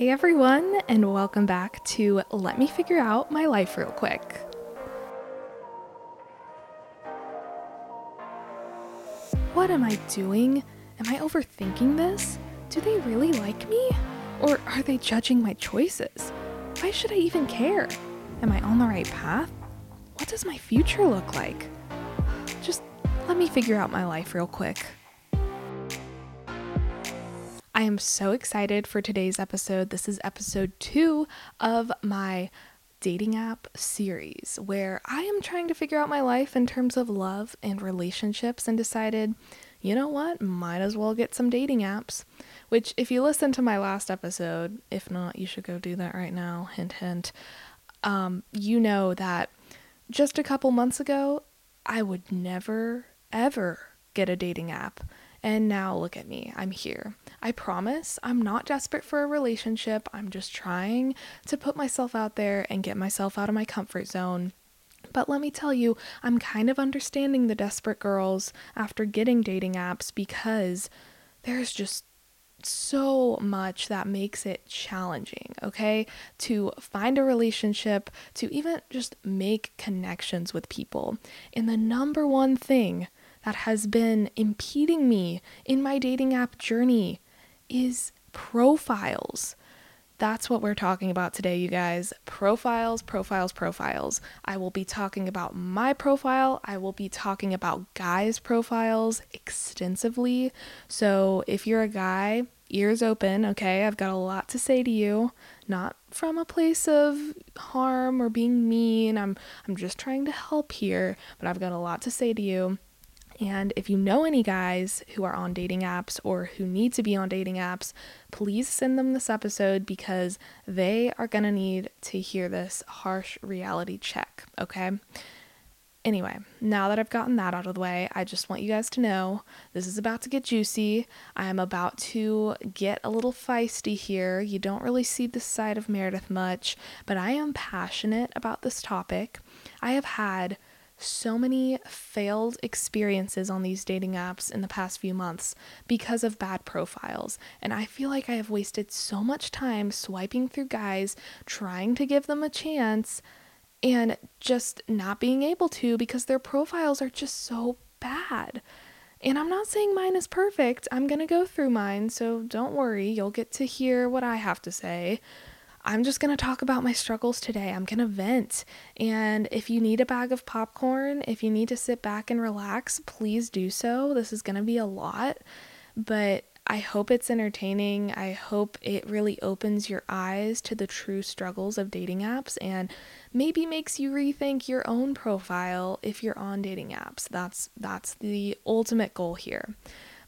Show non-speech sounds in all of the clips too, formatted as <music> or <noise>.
Hey everyone, and welcome back to Let Me Figure Out My Life Real Quick. What am I doing? Am I overthinking this? Do they really like me? Or are they judging my choices? Why should I even care? Am I on the right path? What does my future look like? Just let me figure out my life real quick. I am so excited for today's episode. This is episode two of my dating app series where I am trying to figure out my life in terms of love and relationships and decided, you know what, might as well get some dating apps. Which, if you listen to my last episode, if not, you should go do that right now. Hint, hint. Um, you know that just a couple months ago, I would never, ever get a dating app. And now look at me, I'm here. I promise I'm not desperate for a relationship. I'm just trying to put myself out there and get myself out of my comfort zone. But let me tell you, I'm kind of understanding the desperate girls after getting dating apps because there's just so much that makes it challenging, okay? To find a relationship, to even just make connections with people. And the number one thing that has been impeding me in my dating app journey is profiles. That's what we're talking about today, you guys. Profiles, profiles, profiles. I will be talking about my profile. I will be talking about guys' profiles extensively. So if you're a guy, ears open, okay? I've got a lot to say to you, not from a place of harm or being mean. I'm I'm just trying to help here, but I've got a lot to say to you. And if you know any guys who are on dating apps or who need to be on dating apps, please send them this episode because they are going to need to hear this harsh reality check, okay? Anyway, now that I've gotten that out of the way, I just want you guys to know this is about to get juicy. I am about to get a little feisty here. You don't really see this side of Meredith much, but I am passionate about this topic. I have had so many failed experiences on these dating apps in the past few months because of bad profiles. And I feel like I have wasted so much time swiping through guys, trying to give them a chance, and just not being able to because their profiles are just so bad. And I'm not saying mine is perfect. I'm going to go through mine, so don't worry. You'll get to hear what I have to say. I'm just going to talk about my struggles today. I'm going to vent. And if you need a bag of popcorn, if you need to sit back and relax, please do so. This is going to be a lot, but I hope it's entertaining. I hope it really opens your eyes to the true struggles of dating apps and maybe makes you rethink your own profile if you're on dating apps. That's that's the ultimate goal here.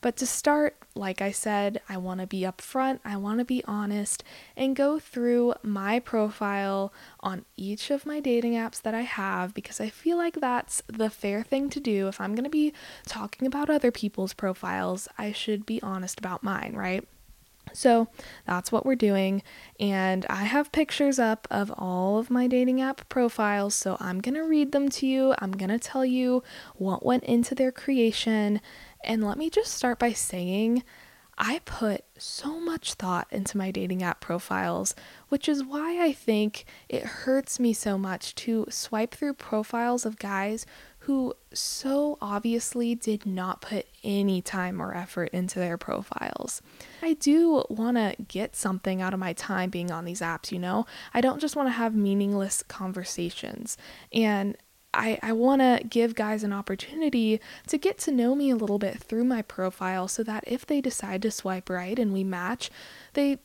But to start, like I said, I want to be upfront, I want to be honest, and go through my profile on each of my dating apps that I have because I feel like that's the fair thing to do. If I'm going to be talking about other people's profiles, I should be honest about mine, right? So that's what we're doing. And I have pictures up of all of my dating app profiles. So I'm going to read them to you. I'm going to tell you what went into their creation and let me just start by saying I put so much thought into my dating app profiles, which is why I think it hurts me so much to swipe through profiles of guys who so obviously did not put any time or effort into their profiles. I do want to get something out of my time being on these apps, you know? I don't just want to have meaningless conversations. And I, I want to give guys an opportunity to get to know me a little bit through my profile so that if they decide to swipe right and we match, they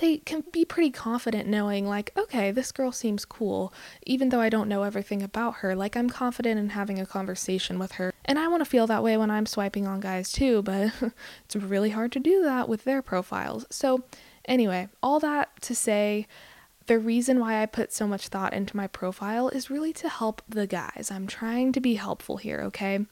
they can be pretty confident knowing like okay this girl seems cool even though i don't know everything about her. Like i'm confident in having a conversation with her. And i want to feel that way when i'm swiping on guys too <laughs> but it's really hard to do that with their profiles. So anyway all that to say the reason why I put so much thought into my profile is really to help the guys. I'm trying to be helpful here, okay?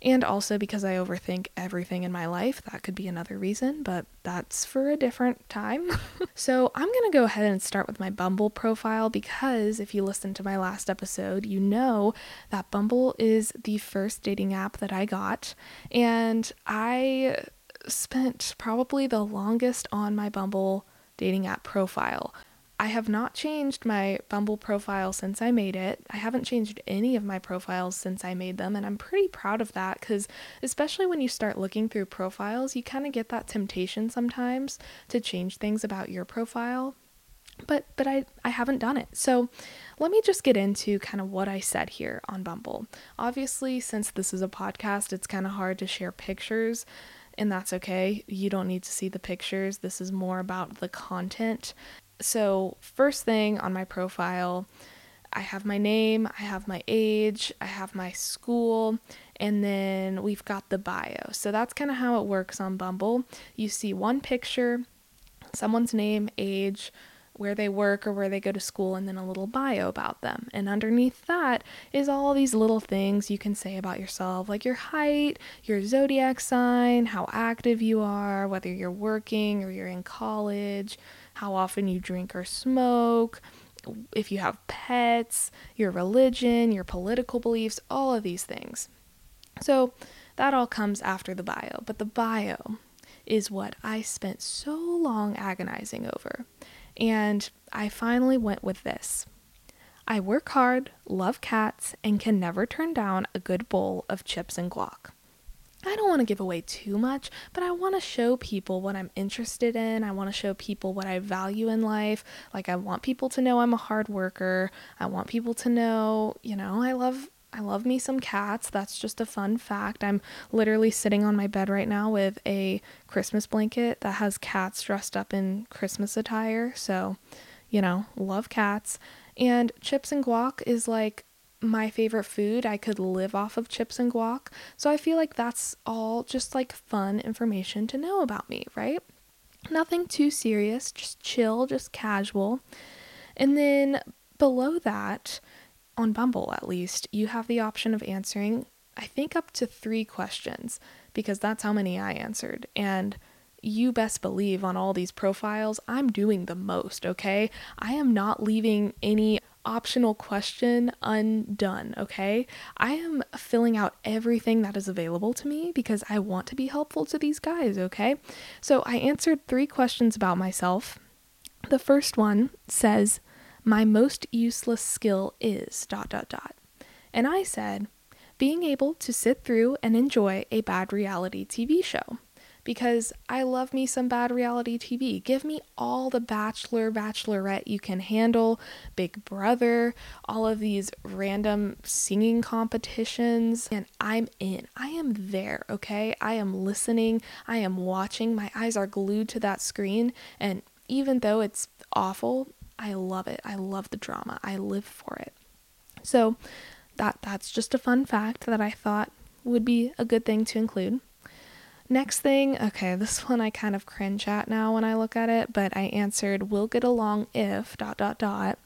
And also because I overthink everything in my life. That could be another reason, but that's for a different time. <laughs> so I'm to go ahead and start with my Bumble profile because if you listened to my last episode, you know that Bumble is the first dating app that I got. And I spent probably the longest on my Bumble dating app profile. I have not changed my Bumble profile since I made it. I haven't changed any of my profiles since I made them, and I'm pretty proud of that because, especially when you start looking through profiles, you kind of get that temptation sometimes to change things about your profile. But but I I haven't done it. So, let me just get into kind of what I said here on Bumble. Obviously, since this is a podcast, it's kind of hard to share pictures, and that's okay. You don't need to see the pictures. This is more about the content so, first thing on my profile, I have my name, I have my age, I have my school, and then we've got the bio. So, that's kind of how it works on Bumble. You see one picture, someone's name, age, where they work or where they go to school, and then a little bio about them. And underneath that is all these little things you can say about yourself, like your height, your zodiac sign, how active you are, whether you're working or you're in college, how often you drink or smoke, if you have pets, your religion, your political beliefs, all of these things. So that all comes after the bio, but the bio is what I spent so long agonizing over. And I finally went with this. I work hard, love cats, and can never turn down a good bowl of chips and guac. I don't want to give away too much, but I want to show people what I'm interested in. I want to show people what I value in life. Like I want people to know I'm a hard worker. I want people to know, you know, I love I love me some cats. That's just a fun fact. I'm literally sitting on my bed right now with a Christmas blanket that has cats dressed up in Christmas attire. So, you know, love cats. And chips and guac is like my favorite food. I could live off of chips and guac. So I feel like that's all just like fun information to know about me, right? Nothing too serious, just chill, just casual. And then below that, on Bumble at least, you have the option of answering, I think, up to three questions because that's how many I answered. And you best believe on all these profiles, I'm doing the most, okay? I am not leaving any optional question undone, okay? I am filling out everything that is available to me because I want to be helpful to these guys, okay? So I answered three questions about myself. The first one says, My most useless skill is dot dot dot. And I said, being able to sit through and enjoy a bad reality TV show because I love me some bad reality TV. Give me all the Bachelor, Bachelorette you can handle, Big Brother, all of these random singing competitions, and I'm in. I am there, okay? I am listening, I am watching. My eyes are glued to that screen, and even though it's awful, I love it. I love the drama. I live for it. So, that that's just a fun fact that I thought would be a good thing to include. Next thing, okay, this one I kind of cringe at now when I look at it, but I answered, we'll get along if, dot, dot, dot.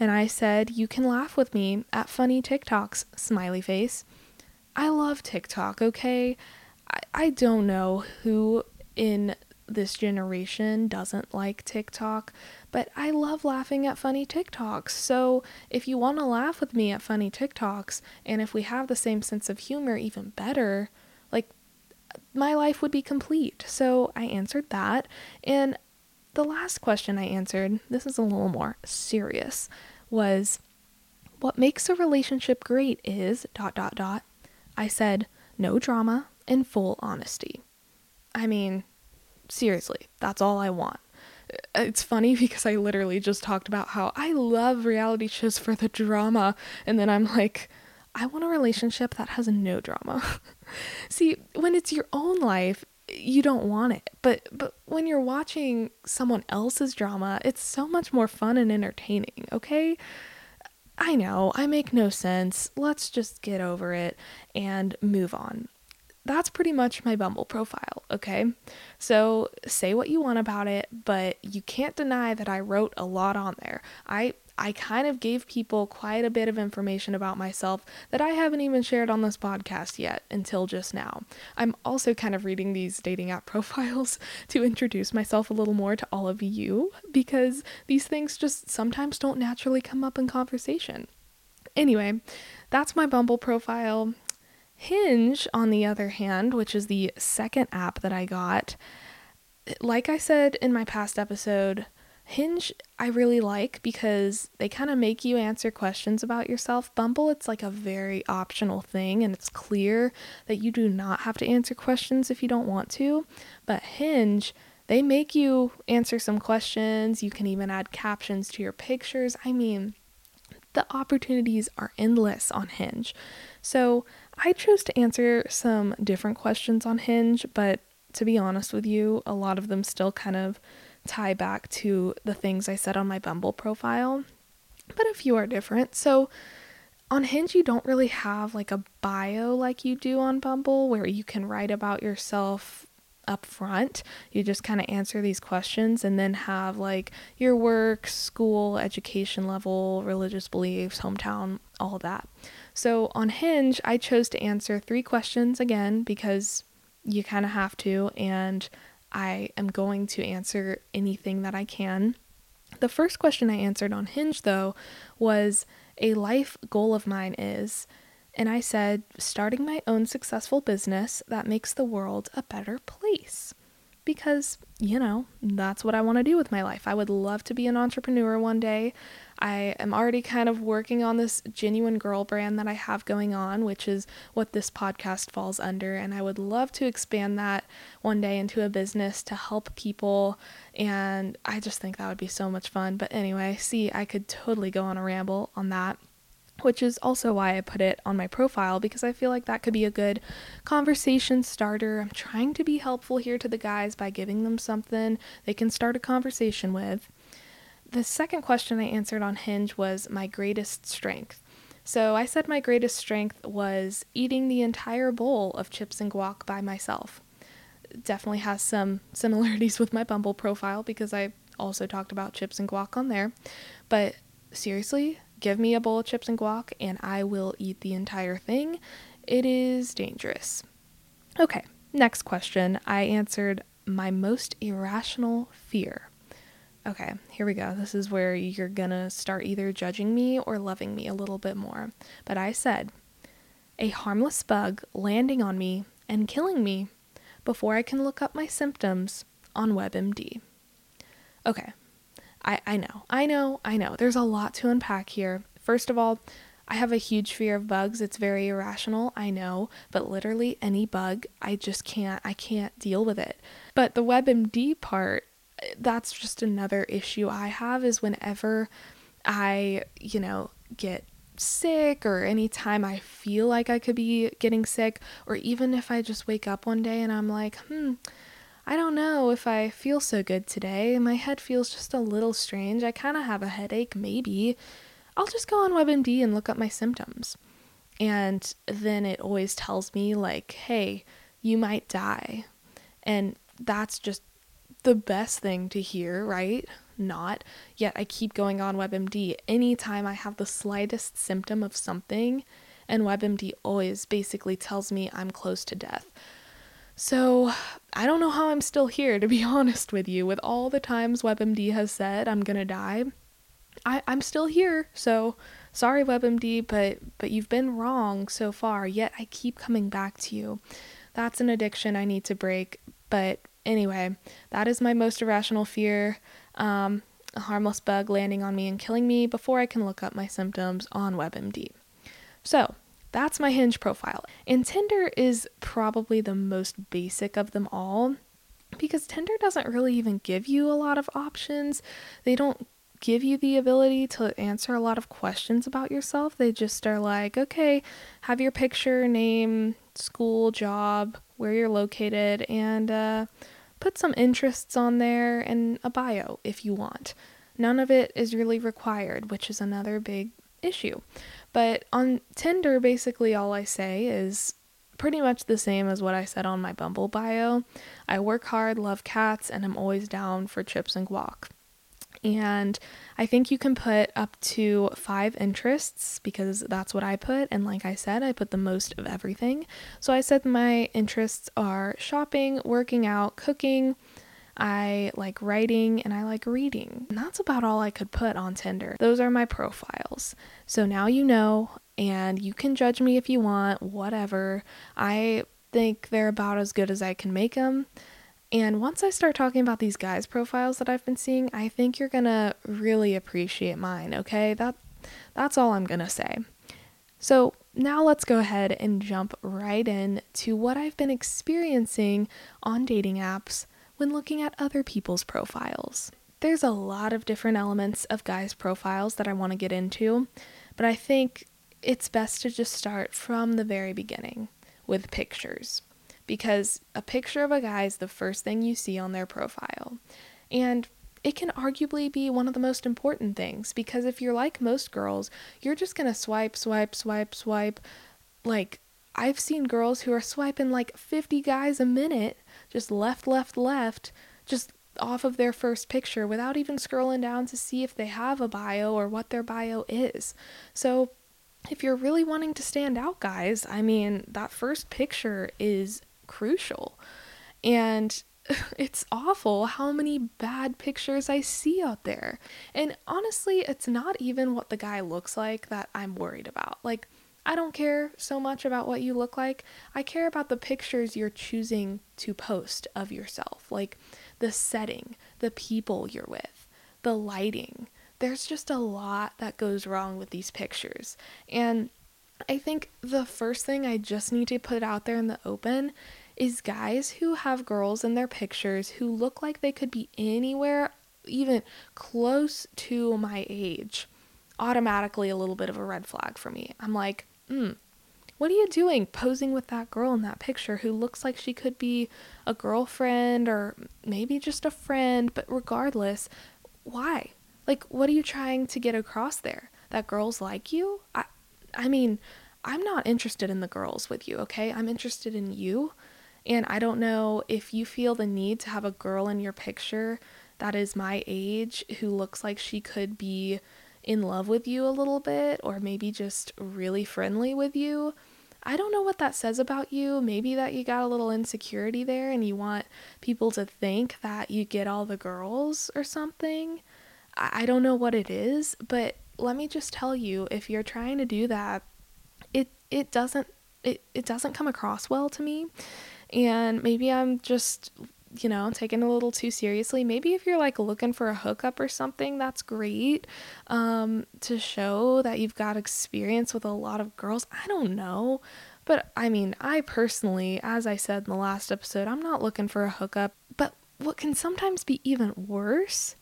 And I said, you can laugh with me at funny TikToks, smiley face. I love TikTok, okay? I, I don't know who in this generation doesn't like TikTok, but I love laughing at funny TikToks. So if you want to laugh with me at funny TikToks, and if we have the same sense of humor, even better, like my life would be complete. So I answered that. And the last question I answered, this is a little more serious, was what makes a relationship great is dot dot dot. I said no drama and full honesty. I mean, seriously, that's all I want. Uh, it's funny <laughs> because I literally just talked about how I love reality shows for the drama, and then I'm like, I want a relationship that has no drama. <laughs> See, when it's your own life, you don't want it. But but when you're watching someone else's drama, it's so much more fun and entertaining, okay? I know, I make no sense. Let's just get over it and move on. That's pretty much my Bumble profile, okay? So say what you want about it, but you can't deny that I wrote a lot on there. I I kind of gave people quite a bit of information about myself that I haven't even shared on this podcast yet until just now. I'm also kind of reading these dating app <laughs> profiles to introduce myself a little more to all of you because these things just sometimes don't naturally come up in conversation. Anyway, that's my Bumble profile. Hinge, on the other hand, which is the second app that I got, like I said in my past episode, Hinge I really like because they kind of make you answer questions about yourself. Bumble, it's like a very optional thing and it's clear that you do not have to answer questions if you don't want to. But Hinge, they make you answer some questions. You can even add captions to your pictures. I mean, the opportunities are endless on Hinge. So I chose to answer some different questions on Hinge, but to be honest with you, a lot of them still kind of tie back to the things I said on my Bumble profile, but a few are different. So on Hinge, you don't really have like a bio like you do on Bumble where you can write about yourself up front. You just kind of answer these questions and then have like your work, school, education level, religious beliefs, hometown, all that. So on Hinge, I chose to answer three questions again because you kind of have to, and I am going to answer anything that I can. The first question I answered on Hinge, though, was a life goal of mine is and I said, starting my own successful business that makes the world a better place. Because, you know, that's what I want to do with my life. I would love to be an entrepreneur one day. I am already kind of working on this genuine girl brand that I have going on, which is what this podcast falls under. And I would love to expand that one day into a business to help people. And I just think that would be so much fun. But anyway, see, I could totally go on a ramble on that which is also why I put it on my profile because I feel like that could be a good conversation starter. I'm trying to be helpful here to the guys by giving them something they can start a conversation with. The second question I answered on Hinge was my greatest strength. So I said my greatest strength was eating the entire bowl of chips and guac by myself. Definitely has some <laughs> similarities with my Bumble profile because I also talked about chips and guac on there. But seriously, give me a bowl of chips and guac and I will eat the entire thing. It is dangerous. Okay, next question. I answered my most irrational fear. Okay, here we go. This is where you're gonna start either judging me or loving me a little bit more. But I said, a harmless bug landing on me and killing me before I can look up my symptoms on WebMD. Okay, I, I know, I know, I know. There's a lot to unpack here. First of all, I have a huge fear of bugs. It's very irrational, I know, but literally any bug, I just can't, I can't deal with it. But the WebMD part, that's just another issue I have is whenever I, you know, get sick or anytime I feel like I could be getting sick, or even if I just wake up one day and I'm like, hmm, I don't know if I feel so good today. My head feels just a little strange. I kind of have a headache, maybe. I'll just go on WebMD and look up my symptoms. And then it always tells me, like, hey, you might die. And that's just the best thing to hear, right? Not. Yet I keep going on WebMD anytime I have the slightest symptom of something, and WebMD always basically tells me I'm close to death. So, I don't know how I'm still here, to be <laughs> honest with you. With all the times WebMD has said I'm gonna die, I, I'm still here. So, sorry, WebMD, but, but you've been wrong so far, yet I keep coming back to you. That's an addiction I need to break. But anyway, that is my most irrational fear. Um, a harmless bug landing on me and killing me before I can look up my symptoms on WebMD. So, that's my Hinge profile. And Tinder is probably the most basic of them all because Tinder doesn't really even give you a lot of options. They don't give you the ability to answer a lot of questions about yourself. They just are like, okay, have your picture, name, school, job, where you're located, and uh, put some interests on there and a bio if you want. None of it is really required, which is another big issue. But on Tinder, basically all I say is pretty much the same as what I said on my Bumble bio. I work hard, love cats, and I'm always down for chips and guac. And I think you can put up to five interests because that's what I put. And like I said, I put the most of everything. So I said my interests are shopping, working out, cooking, I like writing and I like reading. And that's about all I could put on Tinder. Those are my profiles. So now you know, and you can judge me if you want, whatever. I think they're about as good as I can make them. And once I start talking about these guys' profiles that I've been seeing, I think you're gonna really appreciate mine, okay? That that's all I'm gonna say. So now let's go ahead and jump right in to what I've been experiencing on dating apps when looking at other people's profiles. There's a lot of different elements of guys' profiles that I want to get into, but I think it's best to just start from the very beginning with pictures because a picture of a guy is the first thing you see on their profile. And it can arguably be one of the most important things because if you're like most girls, you're just going to swipe, swipe, swipe, swipe. Like, I've seen girls who are swiping like 50 guys a minute, just left, left, left, just off of their first picture without even scrolling down to see if they have a bio or what their bio is. So, if you're really wanting to stand out, guys, I mean, that first picture is crucial. And <laughs> it's awful how many bad pictures I see out there. And honestly, it's not even what the guy looks like that I'm worried about. Like, I don't care so much about what you look like. I care about the pictures you're choosing to post of yourself, like the setting, the people you're with, the lighting. There's just a lot that goes wrong with these pictures. And I think the first thing I just need to put out there in the open is guys who have girls in their pictures who look like they could be anywhere even close to my age. Automatically a little bit of a red flag for me. I'm like, hmm, what are you doing posing with that girl in that picture who looks like she could be a girlfriend or maybe just a friend, but regardless, why? Like, what are you trying to get across there? That girls like you? I, I mean, I'm not interested in the girls with you, okay? I'm interested in you. And I don't know if you feel the need to have a girl in your picture that is my age who looks like she could be in love with you a little bit or maybe just really friendly with you. I don't know what that says about you. Maybe that you got a little insecurity there and you want people to think that you get all the girls or something. I don't know what it is, but let me just tell you if you're trying to do that, it it doesn't it, it doesn't come across well to me. And maybe I'm just you know, taking a little too seriously. Maybe if you're like looking for a hookup or something, that's great um, to show that you've got experience with a lot of girls. I don't know. But I mean, I personally, as I said in the last episode, I'm not looking for a hookup. But what can sometimes be even worse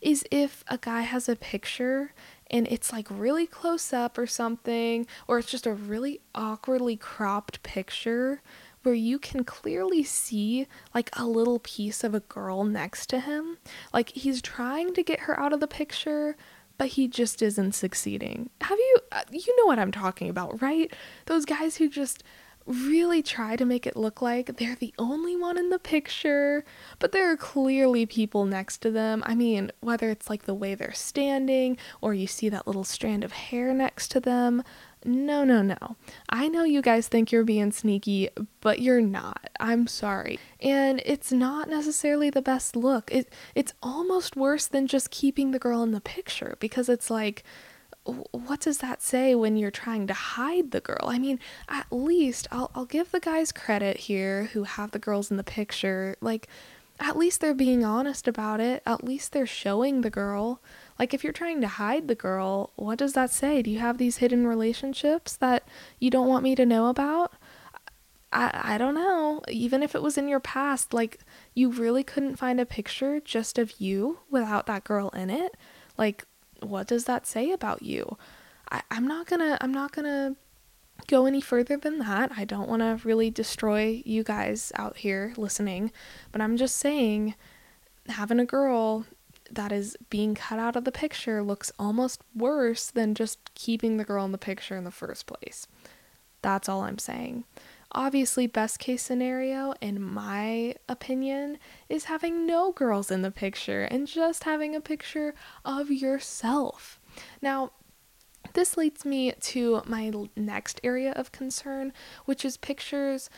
is if a guy has a picture and it's like really close up or something, or it's just a really awkwardly cropped picture where you can clearly see like a little piece of a girl next to him. Like he's trying to get her out of the picture, but he just isn't succeeding. Have you, uh, you know what I'm talking about, right? Those guys who just really try to make it look like they're the only one in the picture, but there are clearly people next to them. I mean, whether it's like the way they're standing or you see that little strand of hair next to them. No, no, no. I know you guys think you're being sneaky, but you're not. I'm sorry. And it's not necessarily the best look. It it's almost worse than just keeping the girl in the picture because it's like what does that say when you're trying to hide the girl? I mean, at least I'll I'll give the guys credit here who have the girls in the picture. Like at least they're being honest about it. At least they're showing the girl. Like if you're trying to hide the girl, what does that say? Do you have these hidden relationships that you don't want me to know about? I I don't know. Even if it was in your past, like you really couldn't find a picture just of you without that girl in it. Like what does that say about you? I, I'm not gonna I'm not gonna go any further than that. I don't want to really destroy you guys out here listening, but I'm just saying having a girl that is being cut out of the picture looks almost worse than just keeping the girl in the picture in the first place. That's all I'm saying. Obviously, best case scenario, in my opinion, is having no girls in the picture and just having a picture of yourself. Now, this leads me to my next area of concern, which is pictures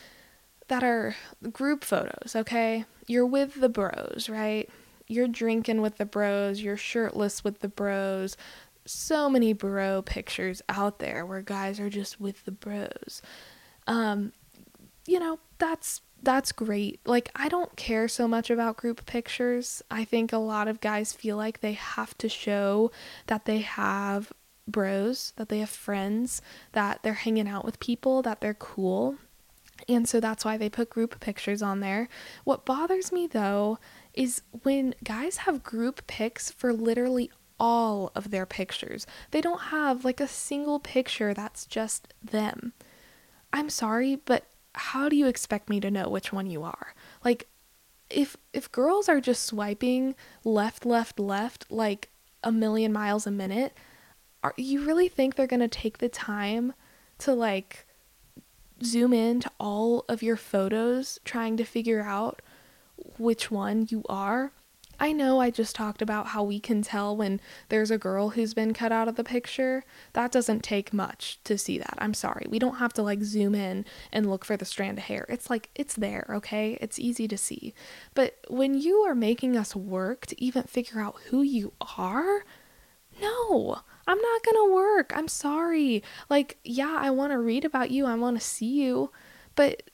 that are group photos, okay? You're with the bros, right? You're drinking with the bros, you're shirtless with the bros. So many bro pictures out there where guys are just with the bros. Um, you know, that's that's great. Like, I don't care so much about group pictures. I think a lot of guys feel like they have to show that they have bros, that they have friends, that they're hanging out with people, that they're cool. And so that's why they put group pictures on there. What bothers me though is when guys have group pics for literally all of their pictures. They don't have like a single picture that's just them. I'm sorry, but how do you expect me to know which one you are? Like if if girls are just swiping left left left like a million miles a minute, are you really think they're going to take the time to like zoom in to all of your photos trying to figure out which one you are? I know I just talked about how we can tell when there's a girl who's been cut out of the picture. That doesn't take much to see that. I'm sorry. We don't have to like zoom in and look for the strand of hair. It's like it's there, okay? It's easy to see. But when you are making us work to even figure out who you are, no. I'm not going to work. I'm sorry. Like, yeah, I want to read about you. I want to see you. But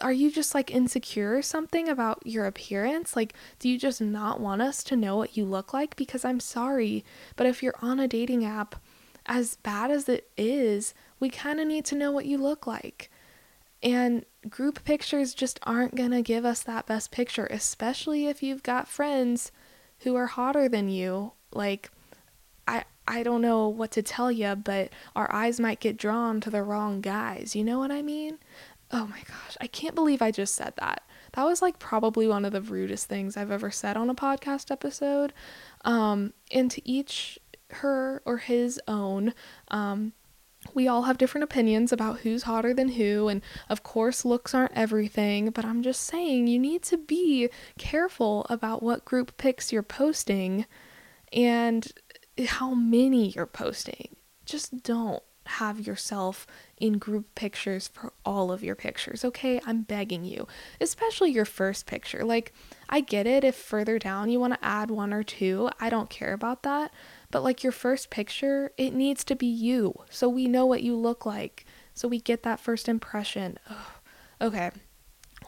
are you just like insecure or something about your appearance? Like, do you just not want us to know what you look like? Because I'm sorry, but if you're on a dating app, as bad as it is, we kind of need to know what you look like. And group pictures just aren't going to give us that best picture, especially if you've got friends who are hotter than you. Like, I, I don't know what to tell you, but our eyes might get drawn to the wrong guys. You know what I mean? Oh my gosh, I can't believe I just said that. That was like probably one of the rudest things I've ever said on a podcast episode. Um, and to each her or his own. Um, we all have different opinions about who's hotter than who, and of course, looks aren't everything, but I'm just saying you need to be careful about what group pics you're posting and how many you're posting. Just don't have yourself in group pictures for all of your pictures, okay? I'm begging you, especially your first picture. Like, I get it if further down you want to add one or two, I don't care about that. But like your first picture, it needs to be you so we know what you look like, so we get that first impression. Ugh. Okay,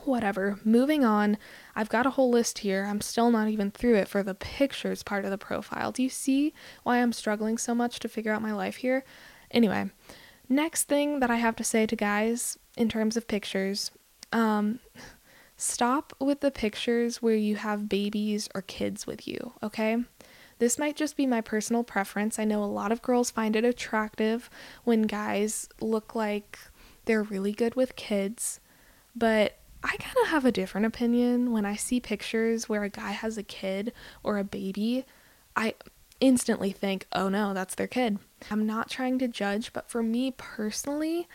whatever. Moving on. I've got a whole list here. I'm still not even through it for the pictures part of the profile. Do you see why I'm struggling so much to figure out my life here? Anyway, next thing that I have to say to guys in terms of pictures, um, stop with the pictures where you have babies or kids with you, okay? This might just be my personal preference. I know a lot of girls find it attractive when guys look like they're really good with kids, but I kind of have a different opinion when I see pictures where a guy has a kid or a baby. I instantly think, oh no, that's their kid. I'm not trying to judge, but for me personally,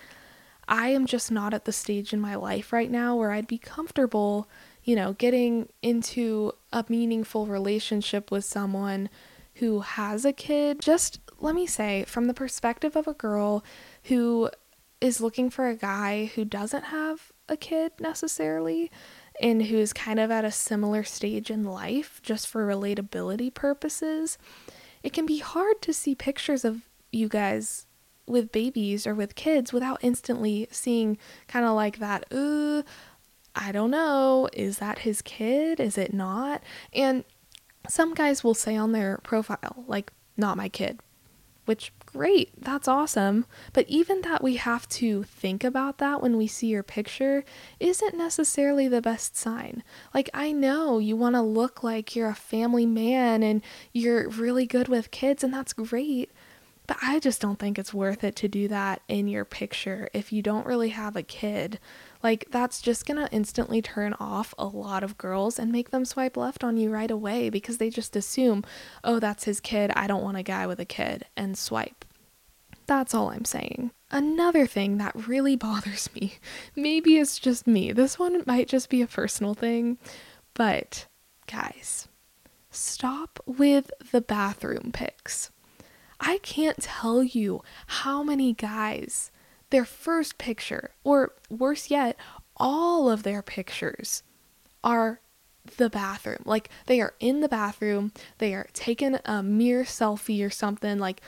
I am just not at the stage in my life right now where I'd be comfortable, you know, getting into a meaningful relationship with someone who has a kid. Just let me say, from the perspective of a girl who is looking for a guy who doesn't have a kid necessarily and who's kind of at a similar stage in life just for relatability purposes, it can be hard to see pictures of you guys with babies or with kids without instantly seeing kind of like that, ooh, I don't know, is that his kid? Is it not? And some guys will say on their profile, like, not my kid, which great, that's awesome. But even that we have to think about that when we see your picture isn't necessarily the best sign. Like, I know you want to look like you're a family man and you're really good with kids, and that's great. But I just don't think it's worth it to do that in your picture if you don't really have a kid. Like, that's just gonna instantly turn off a lot of girls and make them swipe left on you right away because they just assume, oh, that's his kid. I don't want a guy with a kid, and swipe. That's all I'm saying. Another thing that really <laughs> bothers me, maybe it's just me, this one might just be a personal thing, but guys, stop with the bathroom pics. I can't tell you how many guys, their first picture, or worse yet, all of their pictures are the bathroom. Like they are in the bathroom, they are taking a mirror selfie or something like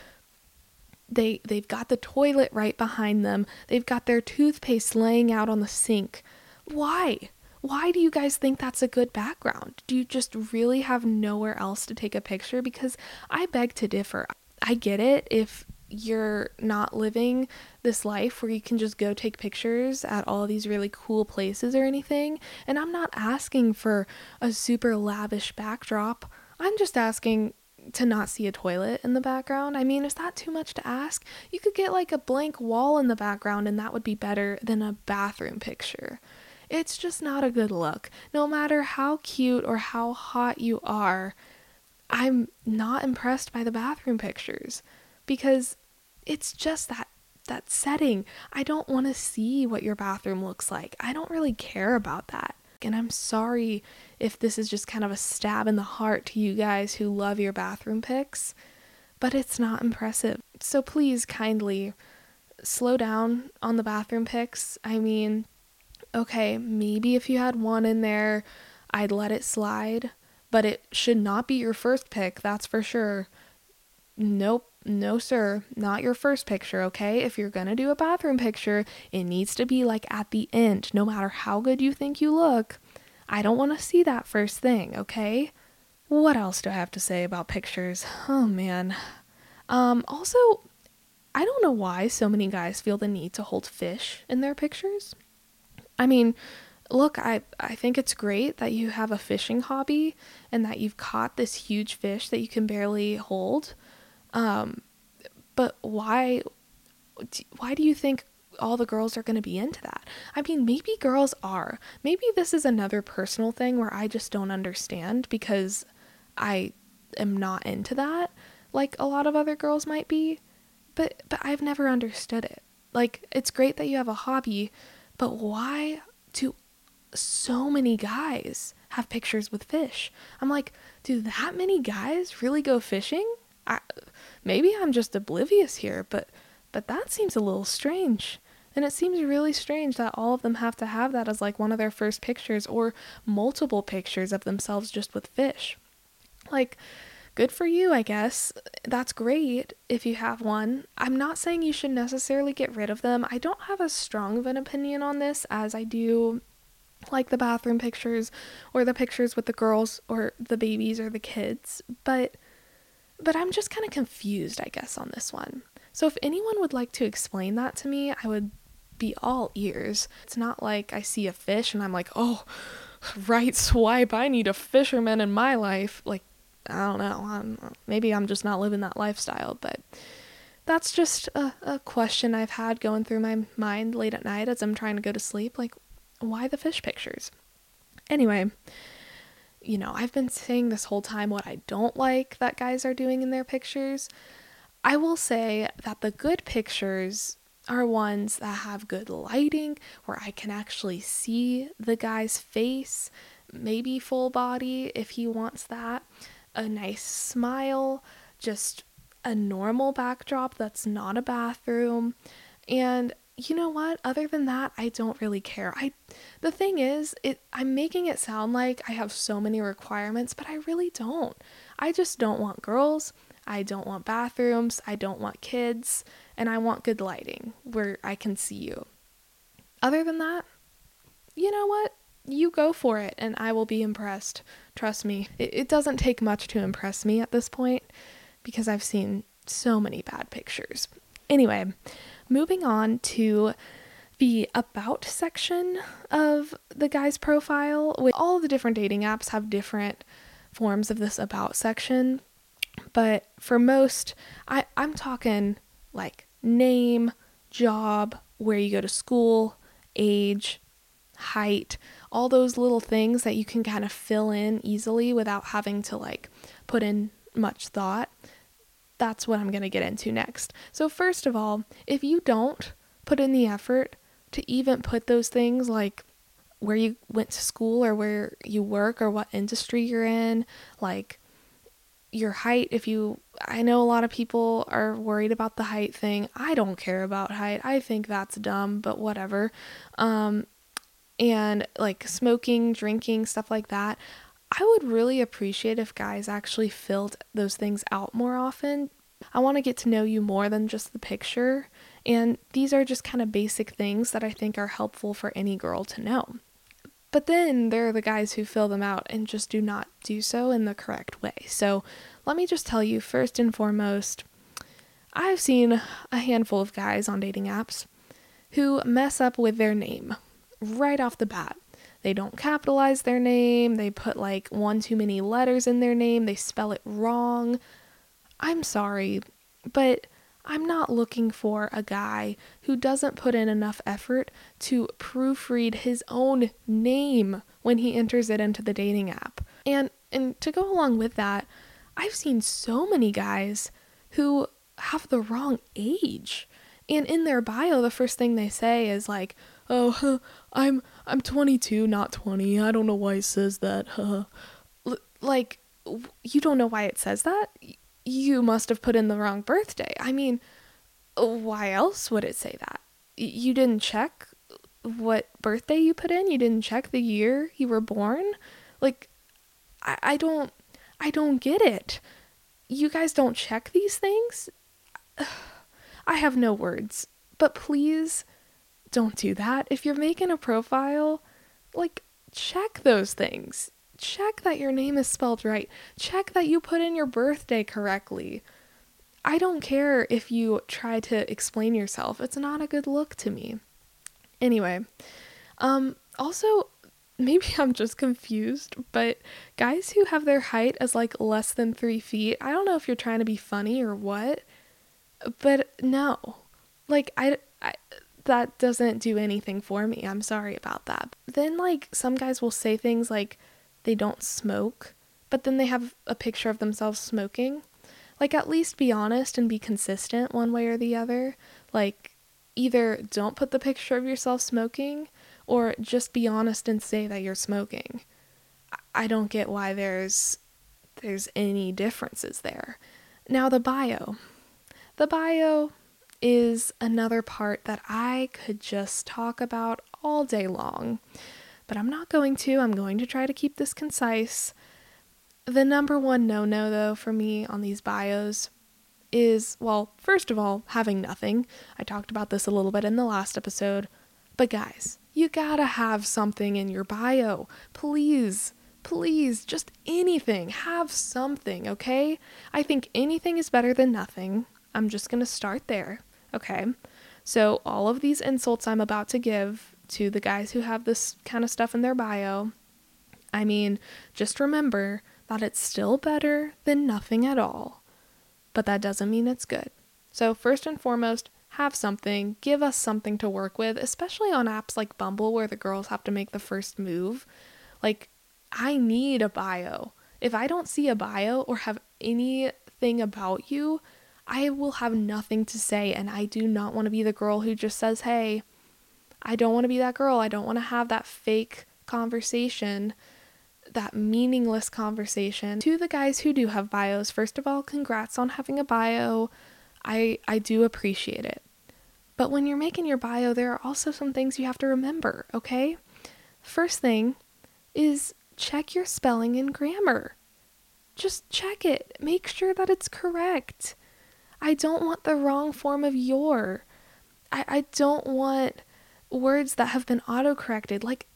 they they've got the toilet right behind them. They've got their toothpaste laying out on the sink. Why? why do you guys think that's a good background? Do you just really have nowhere else to take a picture? Because I beg to differ. I get it if you're not living this life where you can just go take pictures at all these really cool places or anything. And I'm not asking for a super lavish backdrop. I'm just asking to not see a toilet in the background. I mean, is that too much to ask? You could get like a blank wall in the background and that would be better than a bathroom picture. It's just not a good look. No matter how cute or how hot you are, I'm not impressed by the bathroom pictures because it's just that that setting. I don't want to see what your bathroom looks like. I don't really care about that. And I'm sorry if this is just kind of a stab in the heart to you guys who love your bathroom pics, but it's not impressive. So please kindly slow down on the bathroom pics. I mean, okay, maybe if you had one in there, I'd let it slide, but it should not be your first pick, that's for sure. Nope, no, sir, not your first picture, okay? If you're gonna do a bathroom picture, it needs to be like at the end, no matter how good you think you look. I don't wanna see that first thing, okay? What else do I have to say about pictures? Oh man. Um, also, I don't know why so many guys feel the need to hold fish in their pictures. I mean, look, I, I think it's great that you have a fishing hobby and that you've caught this huge fish that you can barely hold. Um, but why why do you think all the girls are going to be into that? I mean, maybe girls are. Maybe this is another personal thing where I just don't understand because I am not into that like a lot of other girls might be. But but I've never understood it. Like it's great that you have a hobby, but why do so many guys have pictures with fish? I'm like, do that many guys really go fishing? I, maybe I'm just oblivious here, but but that seems a little strange. And it seems really strange that all of them have to have that as like one of their first pictures or multiple pictures of themselves just with fish. Like good for you, I guess. That's great if you have one. I'm not saying you should necessarily get rid of them. I don't have as strong of an opinion on this as I do like the bathroom pictures or the pictures with the girls or the babies or the kids, but but I'm just kind of confused, I guess, on this one. So if anyone would like to explain that to me, I would be all ears. It's not like I see a fish and I'm like, "Oh, right swipe, I need a fisherman in my life." Like I don't know. I'm, maybe I'm just not living that lifestyle, but that's just a, a question I've had going through my mind late at night as I'm trying to go to sleep. Like, why the fish pictures? Anyway, you know, I've been saying this whole time what I don't like that guys are doing in their pictures. I will say that the good pictures are ones that have good lighting where I can actually see the guy's face, maybe full body if he wants that a nice smile, just a normal backdrop that's not a bathroom. And you know what? Other than that, I don't really care. I the thing is, it I'm making it sound like I have so many requirements, but I really don't. I just don't want girls. I don't want bathrooms. I don't want kids, and I want good lighting where I can see you. Other than that, you know what? you go for it and I will be impressed. Trust me. It, it, doesn't take much to impress me at this point because I've seen so many bad pictures. Anyway, moving on to the about section of the guy's profile. with All the different dating apps have different forms of this about section, but for most, I, I'm talking like name, job, where you go to school, age, height, all those little things that you can kind of fill in easily without having to like put in much thought. That's what I'm going to get into next. So, first of all, if you don't put in the effort to even put those things like where you went to school or where you work or what industry you're in, like your height, if you, I know a lot of people are worried about the height thing. I don't care about height. I think that's dumb, but whatever. Um, and like smoking, drinking, stuff like that. I would really appreciate if guys actually filled those things out more often. I want to get to know you more than just the picture, and these are just kind of basic things that I think are helpful for any girl to know. But then there are the guys who fill them out and just do not do so in the correct way. So let me just tell you first and foremost, I've seen a handful of guys on dating apps who mess up with their name right off the bat. They don't capitalize their name, they put like one too many letters in their name, they spell it wrong. I'm sorry, but I'm not looking for a guy who doesn't put in enough effort to proofread his own name when he enters it into the dating app. And and to go along with that, I've seen so many guys who have the wrong age. And in their bio, the first thing they say is like, "Oh, <laughs> I'm I'm 22, not 20. I don't know why it says that." like you don't know why it says that? You must have put in the wrong birthday. I mean, why else would it say that? You didn't check what birthday you put in? You didn't check the year you were born? Like I, I don't I don't get it. You guys don't check these things? <sighs> I have no words. But please don't do that. If you're making a profile, like, check those things. Check that your name is spelled right. Check that you put in your birthday correctly. I don't care if you try to explain yourself. It's not a good look to me. Anyway, um also maybe <laughs> I'm just confused, but guys who have their height as like less than 3 feet, I don't know if you're trying to be funny or what, but no. Like I, I that doesn't do anything for me. I'm sorry about that. Then like some guys will say things like they don't smoke, but then they have a picture of themselves smoking. Like at least be honest and be consistent one way or the other. Like either don't put the picture of yourself smoking or just be honest and say that you're smoking. I don't get why there's there's any differences there. Now the bio. The bio is another part that I could just talk about all day long, but I'm not going to. I'm going to try to keep this concise. The number one no no, though, for me on these bios is well, first of all, having nothing. I talked about this a little bit in the last episode. But guys, you gotta have something in your bio. Please, please, just anything. Have something, okay? I think anything is better than nothing. I'm just going to start there. Okay. So, all of these insults I'm about to give to the guys who have this kind of stuff in their bio, I mean, just remember that it's still better than nothing at all. But that doesn't mean it's good. So, first and foremost, have something, give us something to work with, especially on apps like Bumble where the girls have to make the first move. Like, I need a bio. If I don't see a bio or have anything about you, I will have nothing to say, and I do not want to be the girl who just says, Hey, I don't want to be that girl. I don't want to have that fake conversation, that meaningless conversation. To the guys who do have bios, first of all, congrats on having a bio. I, I do appreciate it. But when you're making your bio, there are also some things you have to remember, okay? First thing is check your spelling and grammar. Just check it. Make sure that it's correct. I don't want the wrong form of your. I, I don't want words that have been autocorrected. Like,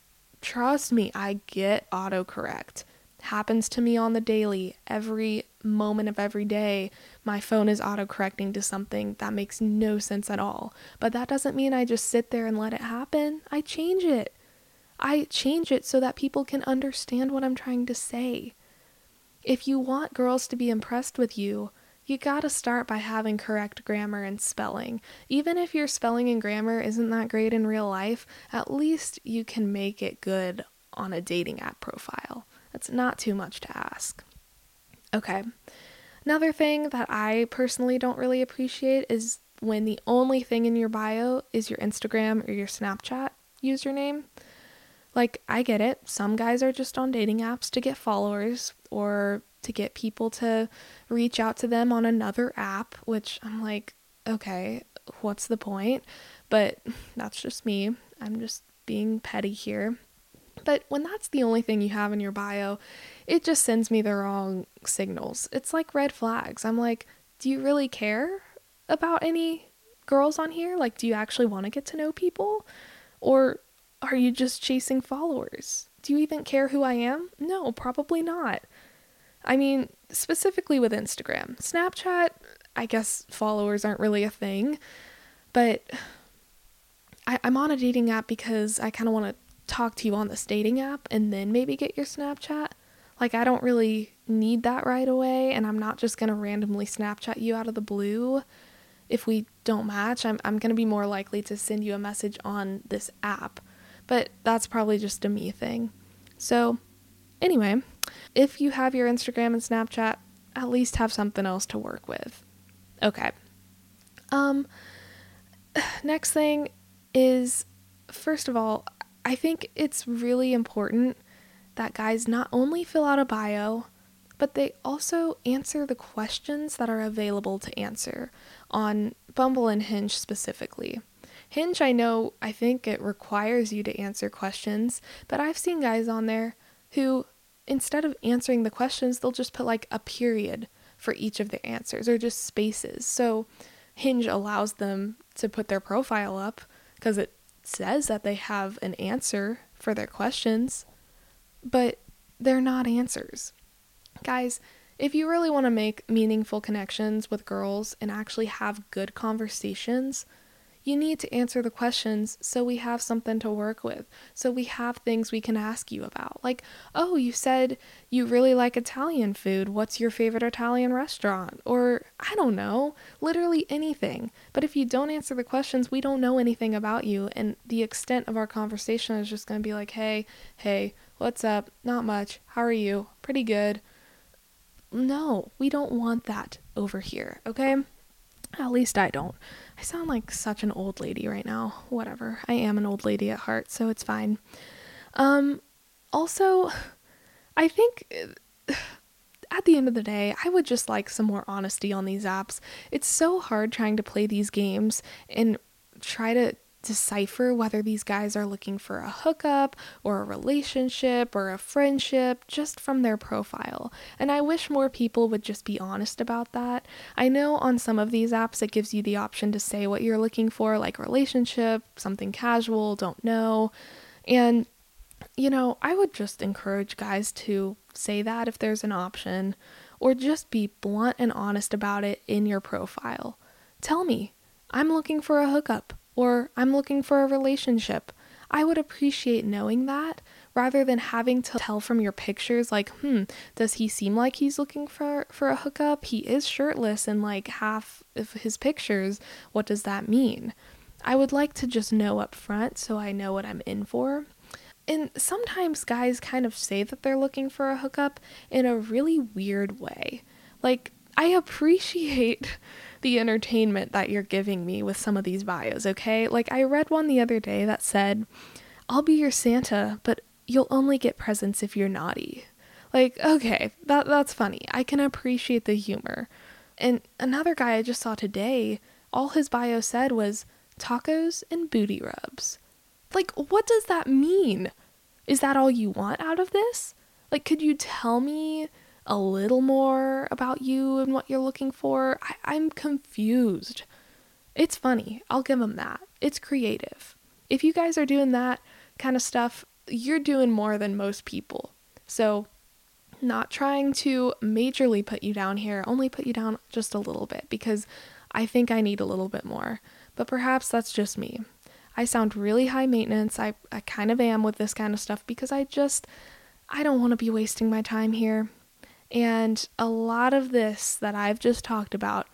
trust me, I get autocorrect. Happens to me on the daily. Every moment of every day, my phone is autocorrecting to something that makes no sense at all. But that doesn't mean I just sit there and let it happen. I change it. I change it so that people can understand what I'm trying to say. If you want girls to be impressed with you, you gotta start by having correct grammar and spelling. Even if your spelling and grammar isn't that great in real life, at least you can make it good on a dating app profile. That's not too much to ask. Okay. Another thing that I personally don't really appreciate is when the only thing in your bio is your Instagram or your Snapchat username. Like, I get it. Some guys are just on dating apps to get followers or to get people to reach out to them on another app, which I'm like, okay, what's the point? But <laughs> that's just me. I'm just being petty here. But when that's the only thing you have in your bio, it just sends me the wrong signals. It's like red flags. I'm like, do you really care about any girls on here? Like, do you actually want to get to know people? Or are you just chasing followers? Do you even care who I am? No, probably not. I mean, specifically with Instagram. Snapchat, I guess followers aren't really a thing, but I, am on a dating app because I kind of want to talk to you on this dating app and then maybe get your Snapchat. Like, I don't really need that right away, and I'm not just going to randomly Snapchat you out of the blue. If we don't match, I'm, I'm going to be more likely to send you a message on this app. But that's probably just a me thing. So, anyway, if you have your Instagram and Snapchat, at least have something else to work with. Okay. Um, <sighs> next thing is first of all, I think it's really important that guys not only fill out a bio, but they also answer the questions that are available to answer on Bumble and Hinge specifically. Hinge, I know, I think it requires you to answer questions, but I've seen guys on there who, instead of answering the questions, they'll just put like a period for each of their answers or just spaces. So Hinge allows them to put their profile up because it says that they have an answer for their questions, but they're not answers. Guys, if you really want to make meaningful connections with girls and actually have good conversations, you need to answer the questions so we have something to work with, so we have things we can ask you about. Like, oh, you said you really like Italian food. What's your favorite Italian restaurant? Or, I don't know, literally anything. But if you don't answer the questions, we don't know anything about you. And the extent of our conversation is just going to be like, hey, hey, what's up? Not much. How are you? Pretty good. No, we don't want that over here, okay? At least I don't. I sound like such an old lady right now. Whatever. I am an old lady at heart, so it's fine. Um also I think at the end of the day, I would just like some more honesty on these apps. It's so hard trying to play these games and try to decipher whether these guys are looking for a hookup or a relationship or a friendship just from their profile. And I wish more people would just be honest about that. I know on some of these apps it gives you the option to say what you're looking for, like relationship, something casual, don't know. And, you know, I would just encourage guys to say that if there's an option, or just be blunt and honest about it in your profile. Tell me, I'm looking for a hookup or I'm looking for a relationship. I would appreciate knowing that rather than having to tell from your pictures like, "Hmm, does he seem like he's looking for for a hookup? He is shirtless in like half of his pictures. What does that mean?" I would like to just know up front so I know what I'm in for. And sometimes guys kind of say that they're looking for a hookup in a really weird way. Like, I appreciate the entertainment that you're giving me with some of these bios, okay? Like, I read one the other day that said, I'll be your Santa, but you'll only get presents if you're naughty. Like, okay, that that's funny. I can appreciate the humor. And another guy I just saw today, all his bio said was tacos and booty rubs. Like, what does that mean? Is that all you want out of this? Like, could you tell me a little more about you and what you're looking for. I- am confused. It's funny. I'll give them that. It's creative. If you guys are doing that kind of stuff, you're doing more than most people. So, not trying to majorly put you down here, only put you down just a little bit because I think I need a little bit more. But perhaps that's just me. I sound really high maintenance. I, I kind of am with this kind of stuff because I just, I don't want to be wasting my time here. And a lot of this that I've just talked about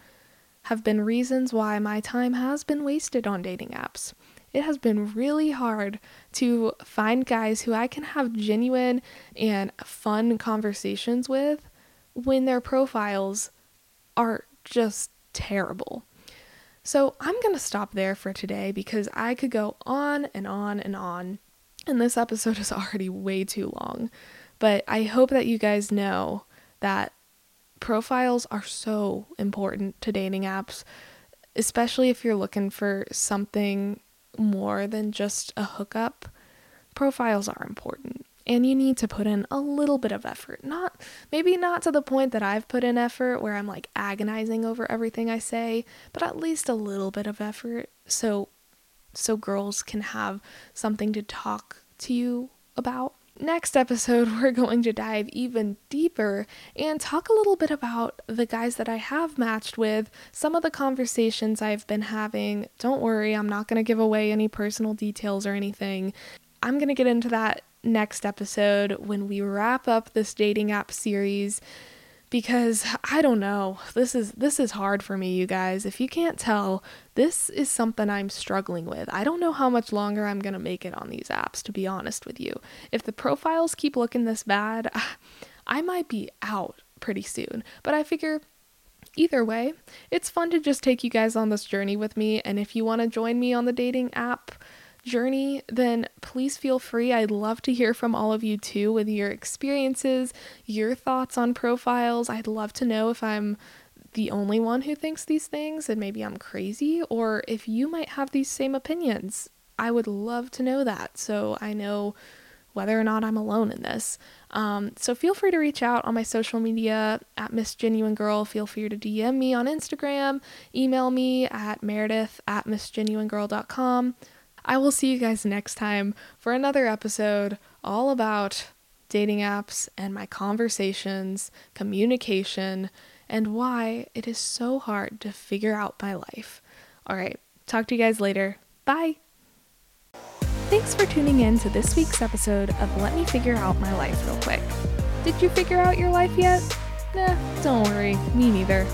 have been reasons why my time has been wasted on dating apps. It has been really hard to find guys who I can have genuine and fun conversations with when their profiles are just terrible. So I'm going to stop there for today because I could go on and on and on, and this episode is <laughs> already way too long. But I hope that you guys know that profiles are so important to dating apps, especially if you're looking for something more than just a hookup. Profiles are important and you need to put in a little bit of effort. Not maybe not to the point that I've put in effort where I'm like agonizing over everything I say, but at least a little bit of effort so so girls can have something to talk to you about next episode, we're going to dive even deeper and talk a little bit about the guys that I have matched with, some of the conversations I've been having. Don't worry, I'm not going to give away any personal details or anything. I'm going to get into that next episode when we wrap up this dating app series because I don't know. This is this is hard for me, you guys. If you can't tell, this is something I'm struggling with. I don't know how much longer I'm going to make it on these apps to be honest with you. If the profiles keep looking this bad, <sighs> I might be out pretty soon. But I figure either way, it's fun to just take you guys on this journey with me and if you want to join me on the dating app journey, then please feel free. I'd love to hear from all of you too with your experiences, your thoughts on profiles. I'd love to know if I'm the only one who thinks these things and maybe I'm crazy, or if you might have these same opinions. I would love to know that so I know whether or not I'm alone in this. Um, so feel free to reach out on my social media at Miss Genuine Girl. Feel free to DM me on Instagram, email me at meredith at missgenuinegirl.com. I will see you guys next time for another episode all about dating apps and my conversations, communication, and why it is so hard to figure out my life. All right, talk to you guys later. Bye. Thanks for tuning in to this week's episode of Let Me Figure Out My Life Real Quick. Did you figure out your life yet? Nah, don't worry, me neither.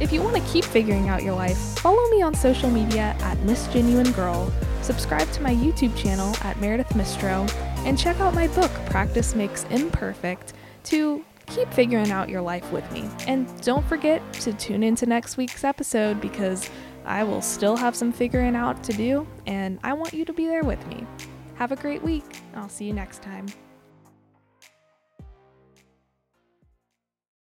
If you want to keep figuring out your life, follow me on social media at Miss Genuine Girl subscribe to my YouTube channel at Meredith Mistro, and check out my book, Practice Makes Imperfect, to keep figuring out your life with me. And don't forget to tune into next week's episode because I will still have some figuring out to do, and I want you to be there with me. Have a great week. I'll see you next time.